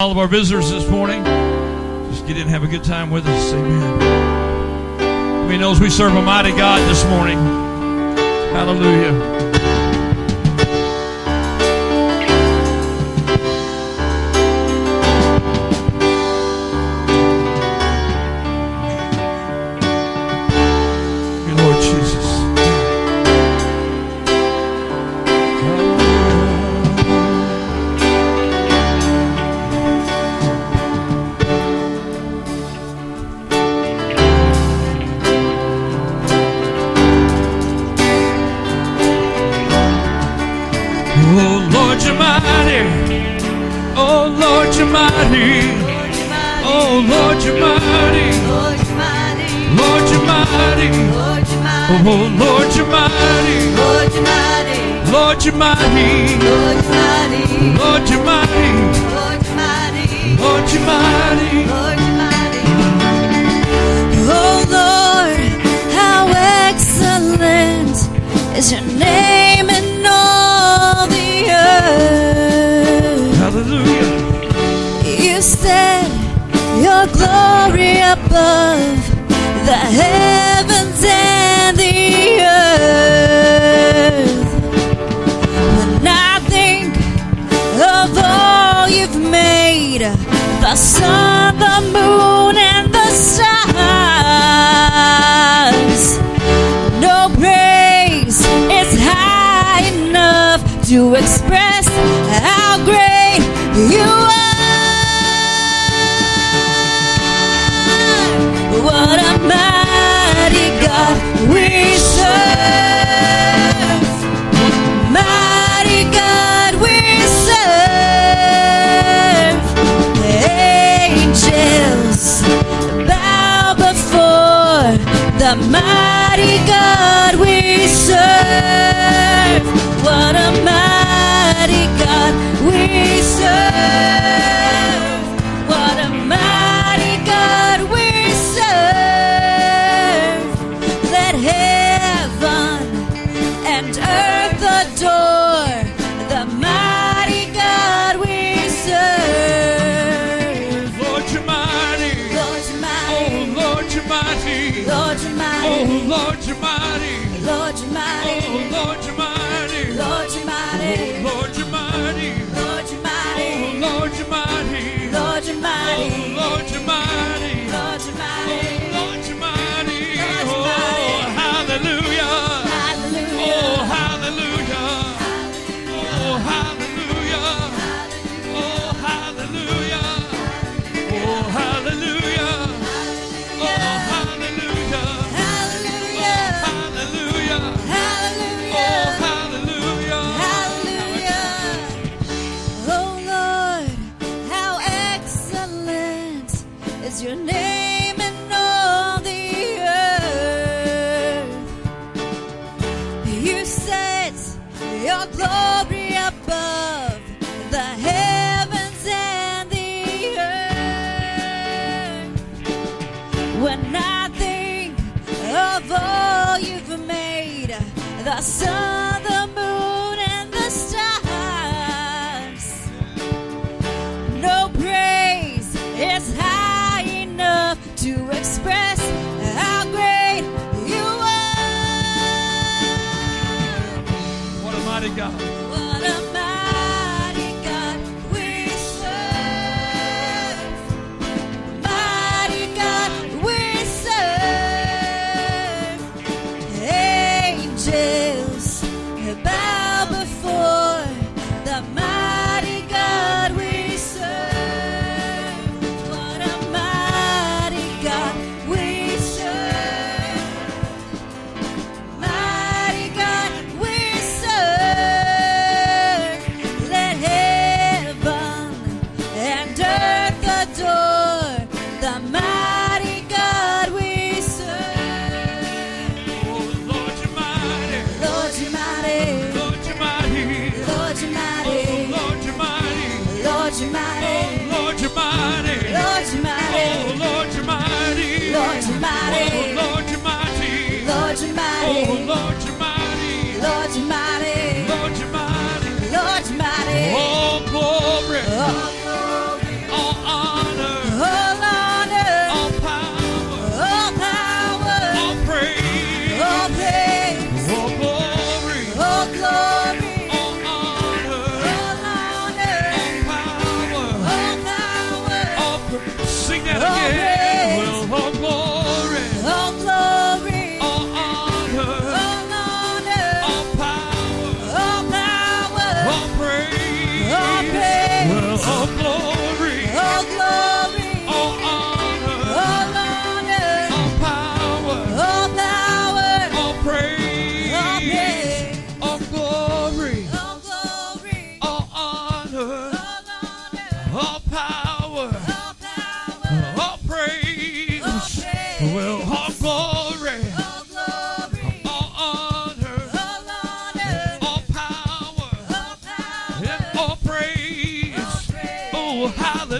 all of our visitors this morning. Just get in and have a good time with us. Amen. We knows we serve a mighty God this morning. Hallelujah. Oh, Lord, you're mighty. Lord, you're mighty. Lord, you're mighty. Lord, you're mighty. Lord, you're mighty. Lord, you're mighty. Lord, you're mighty. Lord, you're mighty. Oh, Lord, how excellent is your name in all the earth. Hallelujah. You said your glory above the heavens and the earth. When I think of all you've made, the sun, the moon, and the stars, no praise is high enough to express how great you are. mighty God we serve. What a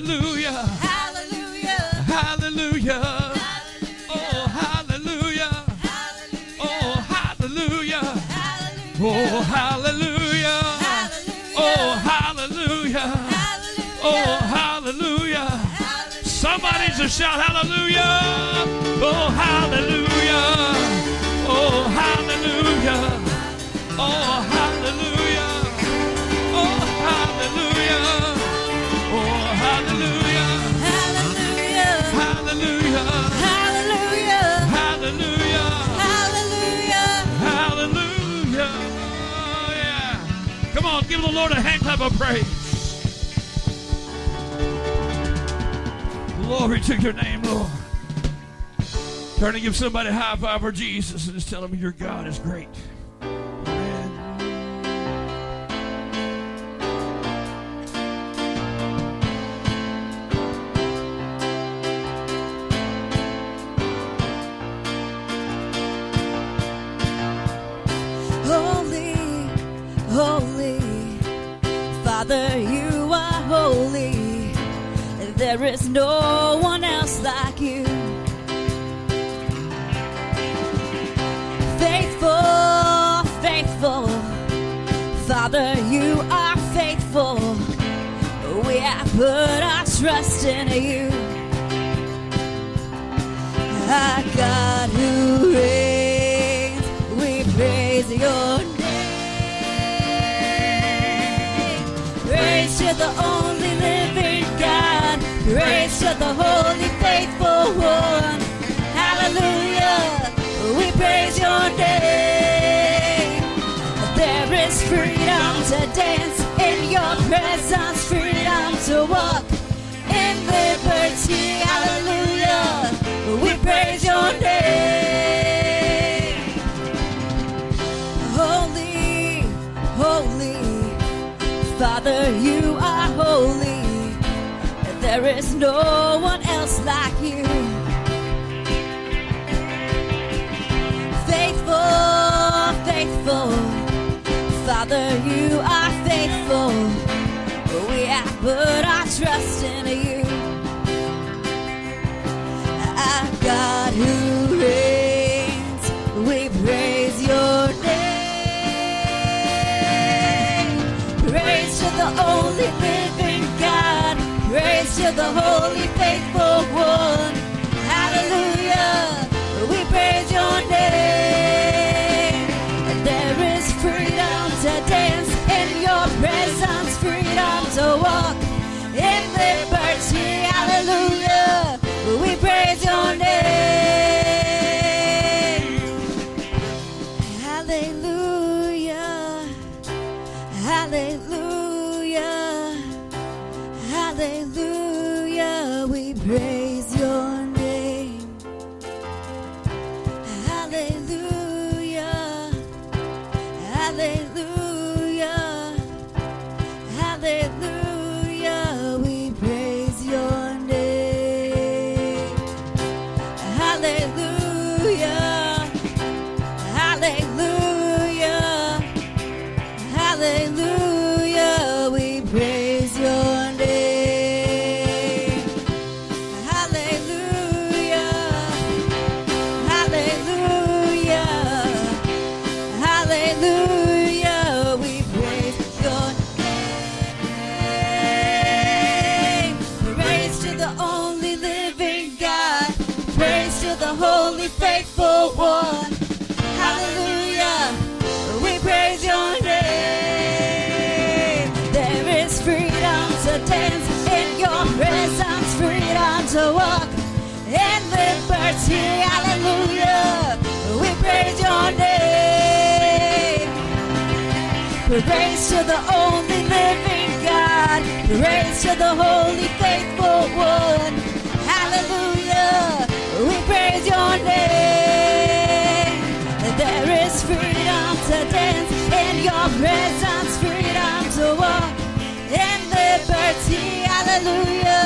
hallelujah, Hallelujah, hallelujah. hallelujah, Oh, hallelujah. hallelujah, Oh, hallelujah. hallelujah, Oh, hallelujah. hallelujah, Oh, hallelujah. hallelujah, Oh, hallelujah. hallelujah. Somebody just shout hallelujah. Oh, hallelujah. Oh, hallelujah. Oh, hallelujah. On, give the Lord a hand clap of praise. Glory to your name, Lord. Turn and give somebody a high five for Jesus and just tell them your God is great. There is no one else like you. Faithful, faithful, Father, you are faithful. We have put our trust in you. Our God who reigns, we praise your name. Praise to the only. Praise to the holy, faithful one. Hallelujah. We praise your name. There is freedom to dance in your presence, freedom to walk in liberty. Hallelujah. We praise your name. Holy, holy, Father, you are holy. There is no one else like you. Faithful, faithful, Father, you are faithful. We have put our trust in you. Our God who reigns, we praise your name. Praise to the only to the holy, faithful one. Hallelujah. We praise your name. There is freedom to dance in your presence, freedom to walk in liberty. Hallelujah. We praise your name. Hallelujah. Hallelujah. Hallelujah. Holy, faithful one. Hallelujah. We praise your name. There is freedom to dance in your presence, freedom to walk in liberty. Hallelujah. We praise your name. Praise to the only living God. Praise to the holy, faithful Father, There is freedom to dance in your presence, freedom to walk in liberty. Hallelujah.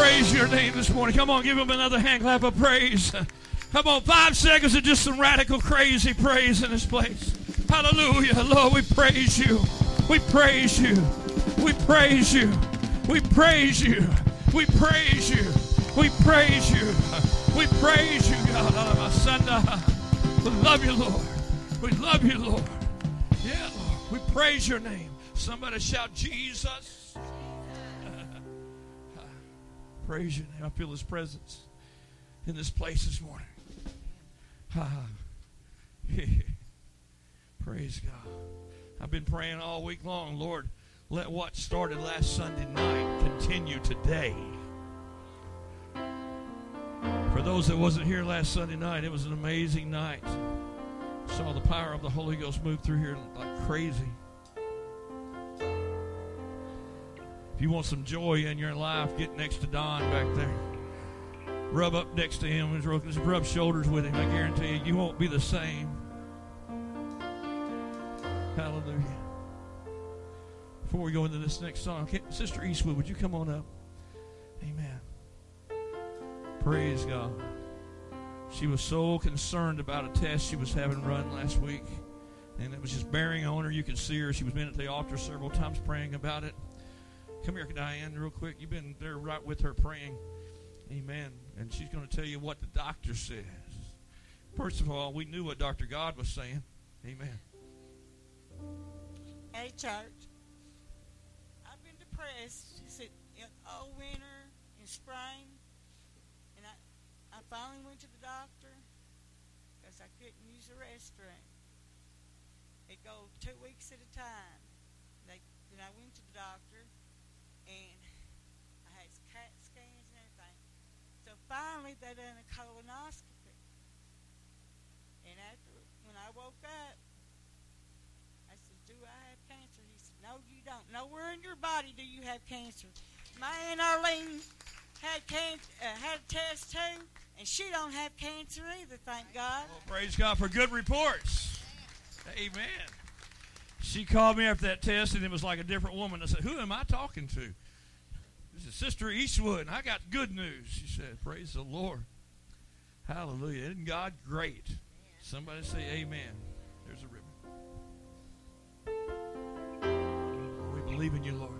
Praise your name this morning. Come on, give him another hand clap of praise. Come on, five seconds of just some radical, crazy praise in this place. Hallelujah. Lord, we praise you. We praise you. We praise you. We praise you. We praise you. We praise you. We praise you, God. Ah, ah. We love you, Lord. We love you, Lord. Yeah, Lord. We praise your name. Somebody shout, Jesus. Praise name. I feel his presence in this place this morning. Praise God. I've been praying all week long, Lord, let what started last Sunday night continue today. For those that wasn't here last Sunday night, it was an amazing night. Saw the power of the Holy Ghost move through here like crazy. If you want some joy in your life, get next to Don back there. Rub up next to him. Just rub shoulders with him. I guarantee you, you won't be the same. Hallelujah. Before we go into this next song, Sister Eastwood, would you come on up? Amen. Praise God. She was so concerned about a test she was having run last week, and it was just bearing on her. You could see her. She was been at the altar several times praying about it. Come here, Diane, real quick. You've been there right with her praying. Amen. And she's going to tell you what the doctor says. First of all, we knew what Dr. God was saying. Amen. Hey, church. I've been depressed all winter and spring. And I, I finally went to the doctor because I couldn't use the restroom. It goes two weeks at a time. They, then I went to the doctor finally they done a colonoscopy. And after, when I woke up, I said, do I have cancer? He said, no, you don't. Nowhere in your body do you have cancer. My Aunt Arlene had, can- uh, had a test too, and she don't have cancer either, thank God. Well, praise God for good reports. Amen. She called me after that test, and it was like a different woman. I said, who am I talking to? Is Sister Eastwood, I got good news. She said, Praise the Lord. Hallelujah. Isn't God great? Somebody say amen. There's a ribbon. We believe in you, Lord.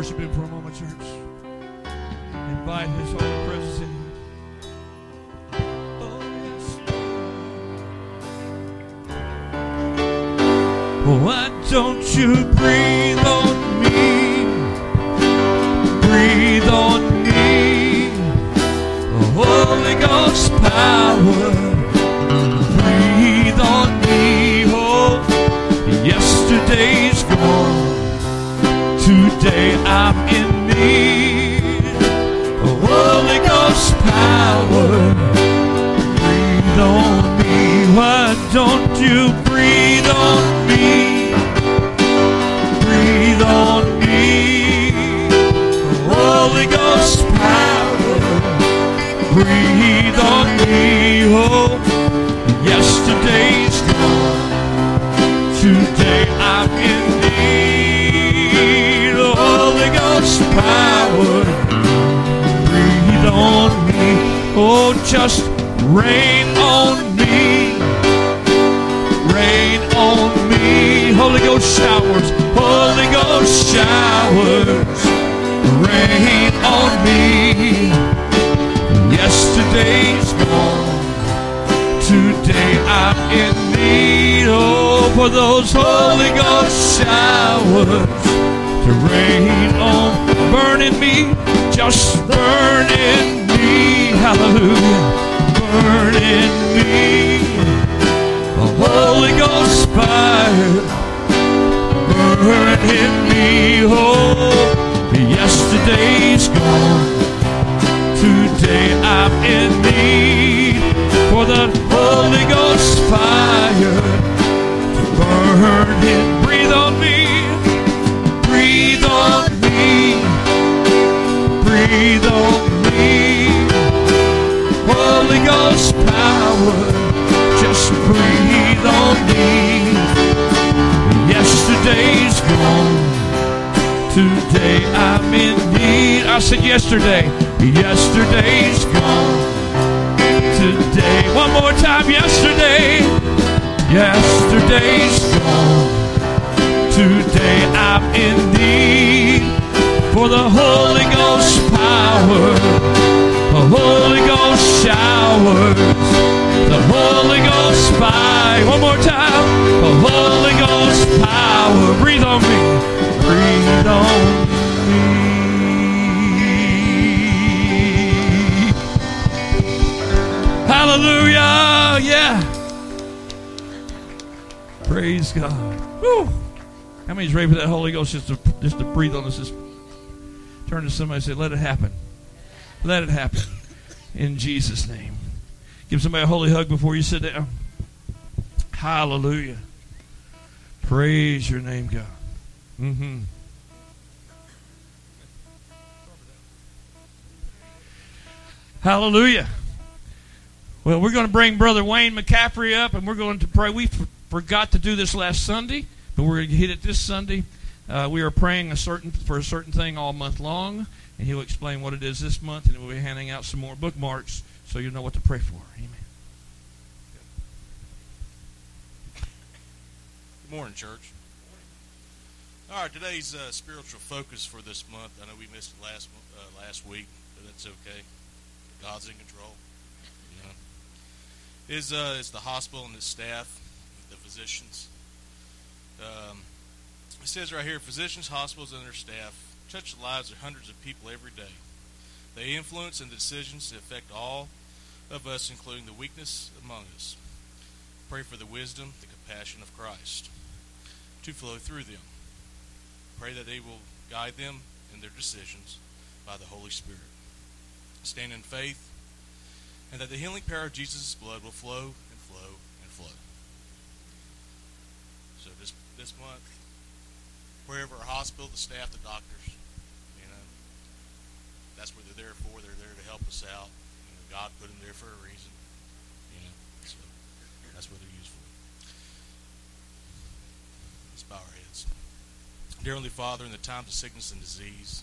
worship Him for a moment, church. Invite His holy presence in. Oh, Why don't you breathe on me? Breathe on me. Holy Ghost power. Today I'm in need. Holy Ghost power. Breathe on me. Why don't you breathe on me? Breathe on me. Holy Ghost power. Breathe on me. Oh, yesterday's gone. Today I'm in Oh, just rain on me. Rain on me. Holy Ghost showers. Holy Ghost showers. Rain on me. Yesterday's gone. Today I'm in need. Oh, for those Holy Ghost showers to rain on, burn in me, just burn in me. Hallelujah. Burn in me. A Holy Ghost fire. Burn in me. Oh, yesterday. Yesterday's gone. Today. One more time. Yesterday. Yesterday's gone. Today I'm in need for the Holy Ghost power. The Holy Ghost showers. Praise God. Woo. How many's ready for that Holy Ghost just to just to breathe on us? Just turn to somebody and say, "Let it happen. Let it happen." In Jesus' name. Give somebody a holy hug before you sit down. Hallelujah. Praise your name, God. Mm-hmm. Hallelujah. Well, we're going to bring Brother Wayne McCaffrey up, and we're going to pray. We forgot to do this last Sunday, but we're going to hit it this Sunday. Uh, we are praying a certain for a certain thing all month long, and he'll explain what it is this month, and we'll be handing out some more bookmarks so you know what to pray for. Amen. Good morning, church. All right, today's uh, spiritual focus for this month. I know we missed it last uh, last week, but that's okay. God's in control. You know, is uh, is the hospital and its staff, physicians. Um, it says right here, physicians, hospitals, and their staff touch the lives of hundreds of people every day. They influence and decisions that affect all of us, including the weakness among us. Pray for the wisdom, the compassion of Christ to flow through them. Pray that they will guide them in their decisions by the Holy Spirit. Stand in faith, and that the healing power of Jesus' blood will flow and flow and flow. So this this month, wherever our hospital, the staff, the doctors, you know, that's what they're there for. They're there to help us out. You know, God put them there for a reason. You know, so that's what they're used for. Let's bow our heads. Dear Heavenly Father, in the times of sickness and disease,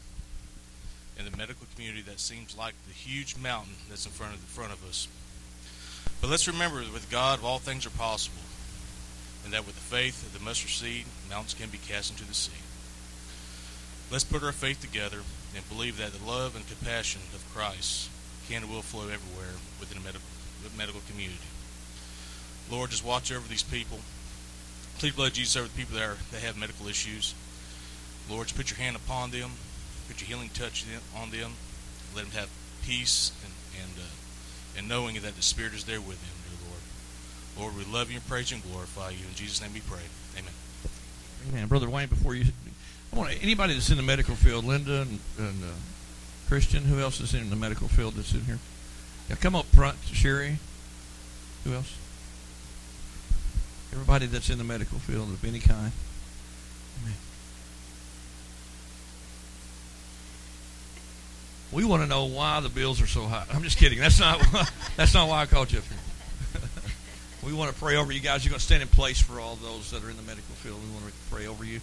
in the medical community that seems like the huge mountain that's in front of the front of us. But let's remember with God all things are possible, and that with the faith of the mustard seed, mountains can be cast into the sea. Let's put our faith together and believe that the love and compassion of Christ can and will flow everywhere within the medical, medical community. Lord, just watch over these people. Please blood Jesus over the people that, are, that have medical issues. Lord, just put your hand upon them. Put your healing touch on them. Let them have peace and and uh, and knowing that the Spirit is there with them, Lord. We love you and praise you and glorify you. In Jesus' name we pray. Amen. Amen. Brother Wayne, before you, I want anybody that's in the medical field, Linda and, and uh, Christian, who else is in the medical field that's in here? Come up front, Sherry. Who else? Everybody that's in the medical field of any kind. Amen. We want to know why the bills are so high. I'm just kidding. That's not that's not why I called you. We want to pray over you guys. You're going to stand in place for all those that are in the medical field. We want to pray over you,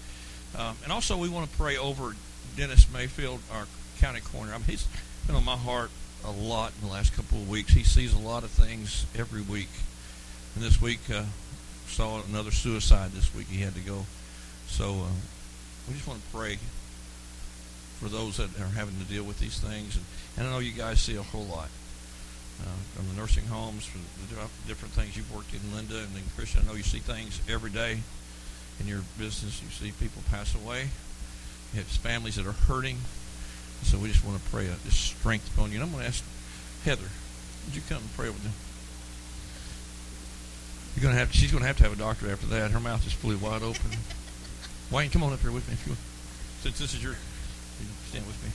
um, and also we want to pray over Dennis Mayfield, our county coroner. I mean, he's been on my heart a lot in the last couple of weeks. He sees a lot of things every week, and this week uh, saw another suicide. This week he had to go. So uh, we just want to pray for those that are having to deal with these things. And, and I know you guys see a whole lot uh, from the nursing homes, from the different things you've worked in, Linda and then Christian. I know you see things every day in your business. You see people pass away. You have families that are hurting. So we just want to pray a just strength upon you. And I'm going to ask Heather, would you come and pray with them? You're going to have. She's going to have to have a doctor after that. Her mouth is fully wide open. Wayne, come on up here with me if you want. Since this is your Stand with me.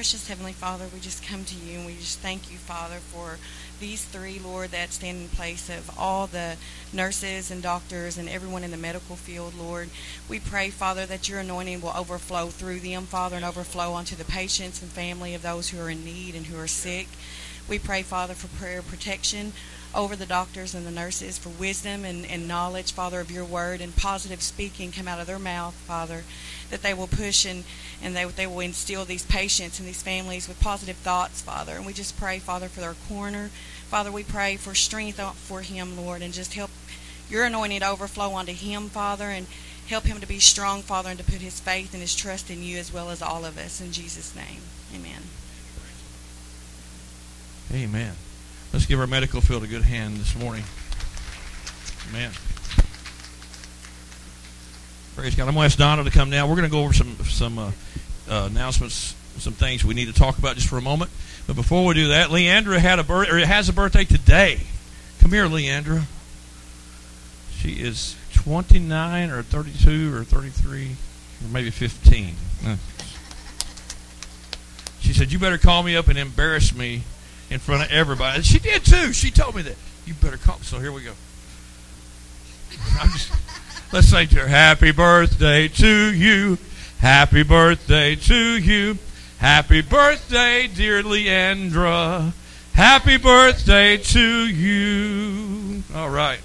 Precious Heavenly Father, we just come to you and we just thank you, Father, for these three, Lord, that stand in place of all the nurses and doctors and everyone in the medical field, Lord. We pray, Father, that your anointing will overflow through them, Father, and overflow onto the patients and family of those who are in need and who are sick. We pray, Father, for prayer protection over the doctors and the nurses for wisdom and, and knowledge, Father, of your word and positive speaking come out of their mouth, Father, that they will push and, and they, they will instill these patients and these families with positive thoughts, Father. And we just pray, Father, for their corner. Father, we pray for strength for him, Lord, and just help your anointing overflow onto him, Father, and help him to be strong, Father, and to put his faith and his trust in you as well as all of us. In Jesus' name, amen. Amen. Let's give our medical field a good hand this morning. Amen. Praise God. I'm going to ask Donna to come now. We're going to go over some some uh, uh, announcements, some things we need to talk about just for a moment. But before we do that, Leandra had a birth or has a birthday today. Come here, Leandra. She is 29 or 32 or 33 or maybe 15. She said, "You better call me up and embarrass me in front of everybody. She did too. She told me that. You better come. So here we go. Just, let's say to her, Happy birthday to you. Happy birthday to you. Happy birthday, dear Leandra. Happy birthday to you. All right.